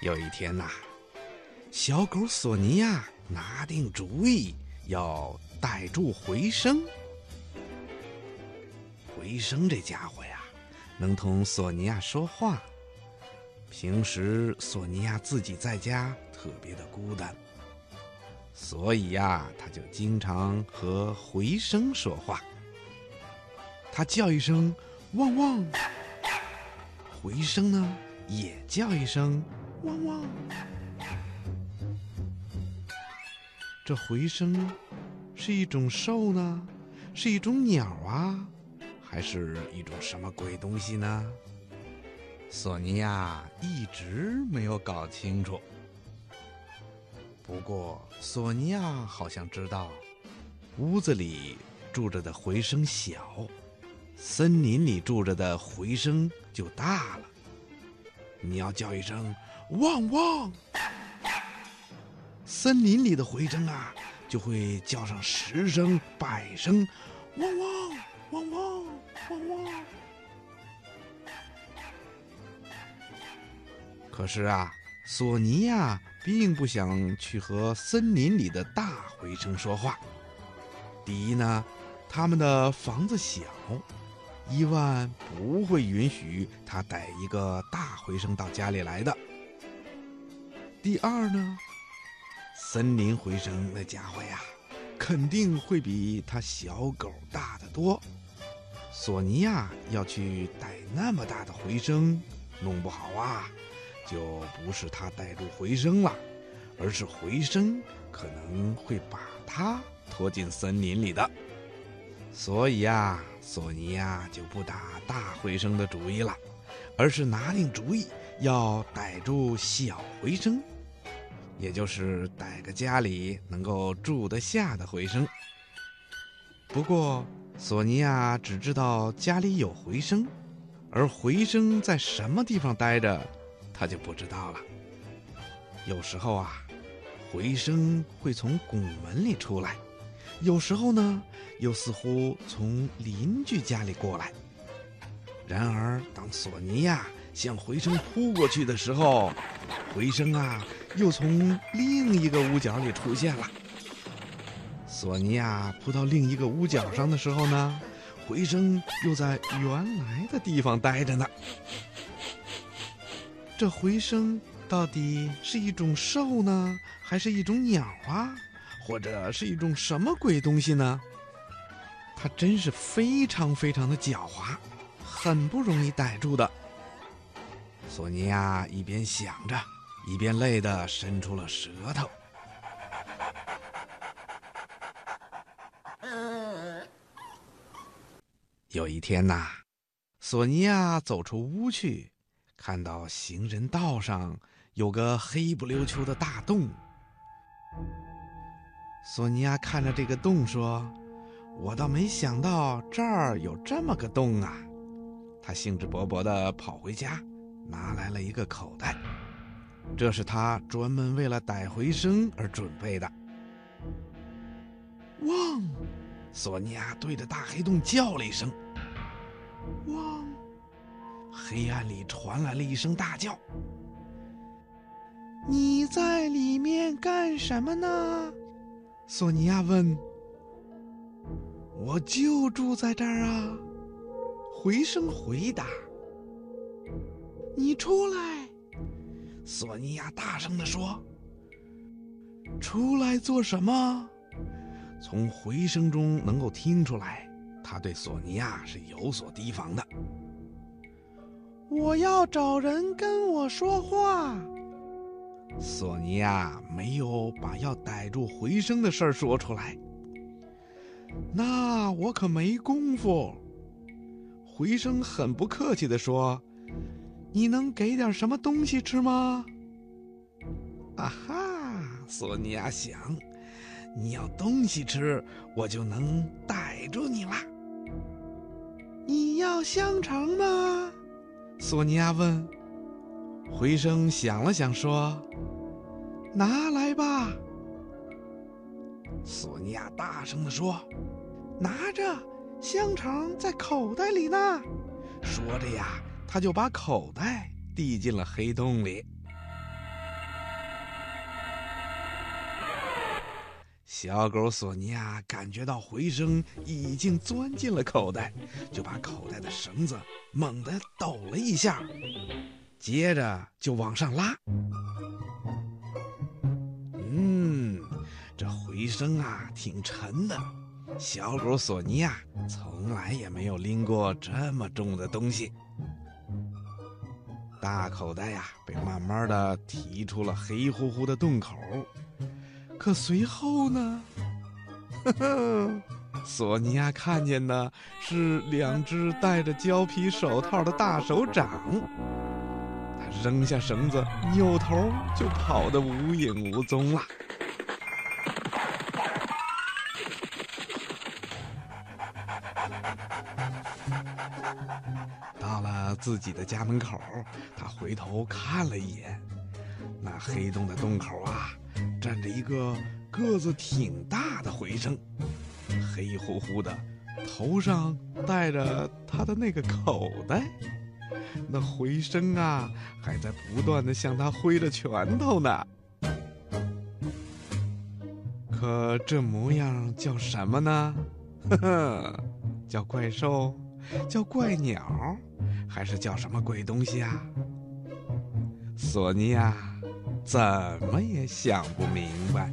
有一天呐，小狗索尼娅拿定主意要逮住回声。回声这家伙呀，能同索尼娅说话。平时索尼娅自己在家特别的孤单，所以呀，他就经常和回声说话。他叫一声“汪汪”，回声呢也叫一声。汪汪！这回声是一种兽呢，是一种鸟啊，还是一种什么鬼东西呢？索尼娅一直没有搞清楚。不过，索尼娅好像知道，屋子里住着的回声小，森林里住着的回声就大了。你要叫一声。汪汪！森林里的回声啊，就会叫上十声、百声，汪汪汪汪汪汪。可是啊，索尼娅并不想去和森林里的大回声说话。第一呢，他们的房子小，伊万不会允许他带一个大回声到家里来的。第二呢，森林回声那家伙呀，肯定会比他小狗大得多。索尼娅要去逮那么大的回声，弄不好啊，就不是他逮住回声了，而是回声可能会把他拖进森林里的。所以呀，索尼娅就不打大回声的主意了，而是拿定主意要逮住小回声。也就是逮个家里能够住得下的回声。不过，索尼娅只知道家里有回声，而回声在什么地方待着，她就不知道了。有时候啊，回声会从拱门里出来；有时候呢，又似乎从邻居家里过来。然而，当索尼娅向回声扑过去的时候，回声啊，又从另一个屋角里出现了。索尼娅扑到另一个屋角上的时候呢，回声又在原来的地方待着呢。这回声到底是一种兽呢，还是一种鸟啊，或者是一种什么鬼东西呢？它真是非常非常的狡猾，很不容易逮住的。索尼娅一边想着。一边累得伸出了舌头。有一天呐，索尼娅走出屋去，看到行人道上有个黑不溜秋的大洞。索尼娅看着这个洞说：“我倒没想到这儿有这么个洞啊！”她兴致勃勃地跑回家，拿来了一个口袋。这是他专门为了逮回声而准备的。汪！索尼娅对着大黑洞叫了一声。汪！黑暗里传来了一声大叫。你在里面干什么呢？索尼娅问。我就住在这儿啊。回声回答。你出来。索尼娅大声地说：“出来做什么？”从回声中能够听出来，他对索尼娅是有所提防的。我要找人跟我说话。索尼娅没有把要逮住回声的事儿说出来。那我可没工夫。回声很不客气地说。你能给点什么东西吃吗？啊哈！索尼娅想，你要东西吃，我就能逮住你啦。你要香肠吗？索尼娅问。回声想了想，说：“拿来吧。”索尼娅大声地说：“拿着，香肠在口袋里呢。”说着呀，他就把口袋递进了黑洞里。小狗索尼娅感觉到回声已经钻进了口袋，就把口袋的绳子猛地抖了一下。接着就往上拉。嗯，这回声啊挺沉的。小狗索尼娅从来也没有拎过这么重的东西。大口袋呀，被慢慢的提出了黑乎乎的洞口。可随后呢？呵呵，索尼娅看见的是两只戴着胶皮手套的大手掌。扔下绳子，扭头就跑得无影无踪了。到了自己的家门口，他回头看了一眼，那黑洞的洞口啊，站着一个个子挺大的回声，黑乎乎的，头上戴着他的那个口袋。那回声啊，还在不断的向他挥着拳头呢。可这模样叫什么呢？呵呵，叫怪兽，叫怪鸟。还是叫什么鬼东西啊？索尼娅怎么也想不明白。